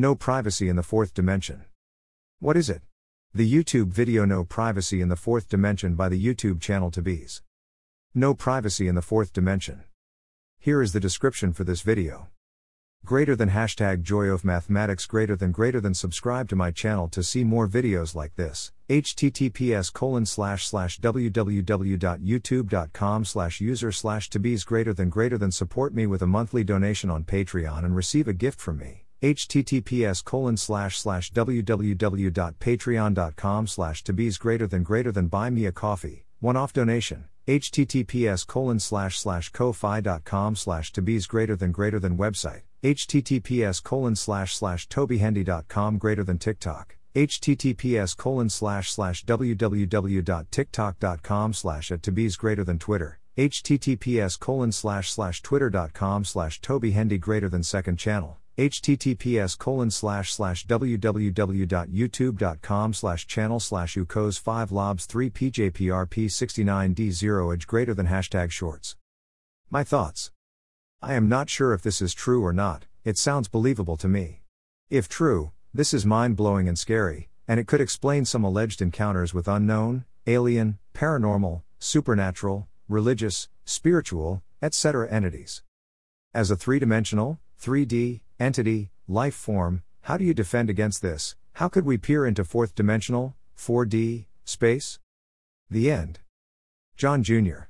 No privacy in the fourth dimension. What is it? The YouTube video No Privacy in the Fourth Dimension by the YouTube channel Tibees. No privacy in the fourth dimension. Here is the description for this video. Greater than hashtag joy of mathematics greater than greater than subscribe to my channel to see more videos like this. https colon slash slash www.youtube.com slash user slash tibees greater than greater than support me with a monthly donation on Patreon and receive a gift from me https colon slash slash www.patreon.com slash tibees greater than greater than buy me a coffee one-off donation https colon slash slash ko-fi.com slash tibees greater than greater than website https colon slash slash tobyhendy.com greater than tiktok https colon slash slash www.tiktok.com slash at tibees greater than twitter https colon slash slash twitter.com slash tobyhendy greater than second channel https colon slash slash www.youtube.com slash channel slash ukos 5 lobs 3 pjprp 69 d 0 edge greater than hashtag shorts. My thoughts. I am not sure if this is true or not, it sounds believable to me. If true, this is mind blowing and scary, and it could explain some alleged encounters with unknown, alien, paranormal, supernatural, religious, spiritual, etc. entities. As a three dimensional, 3D, entity, life form, how do you defend against this? How could we peer into fourth dimensional, 4D, space? The end. John Jr.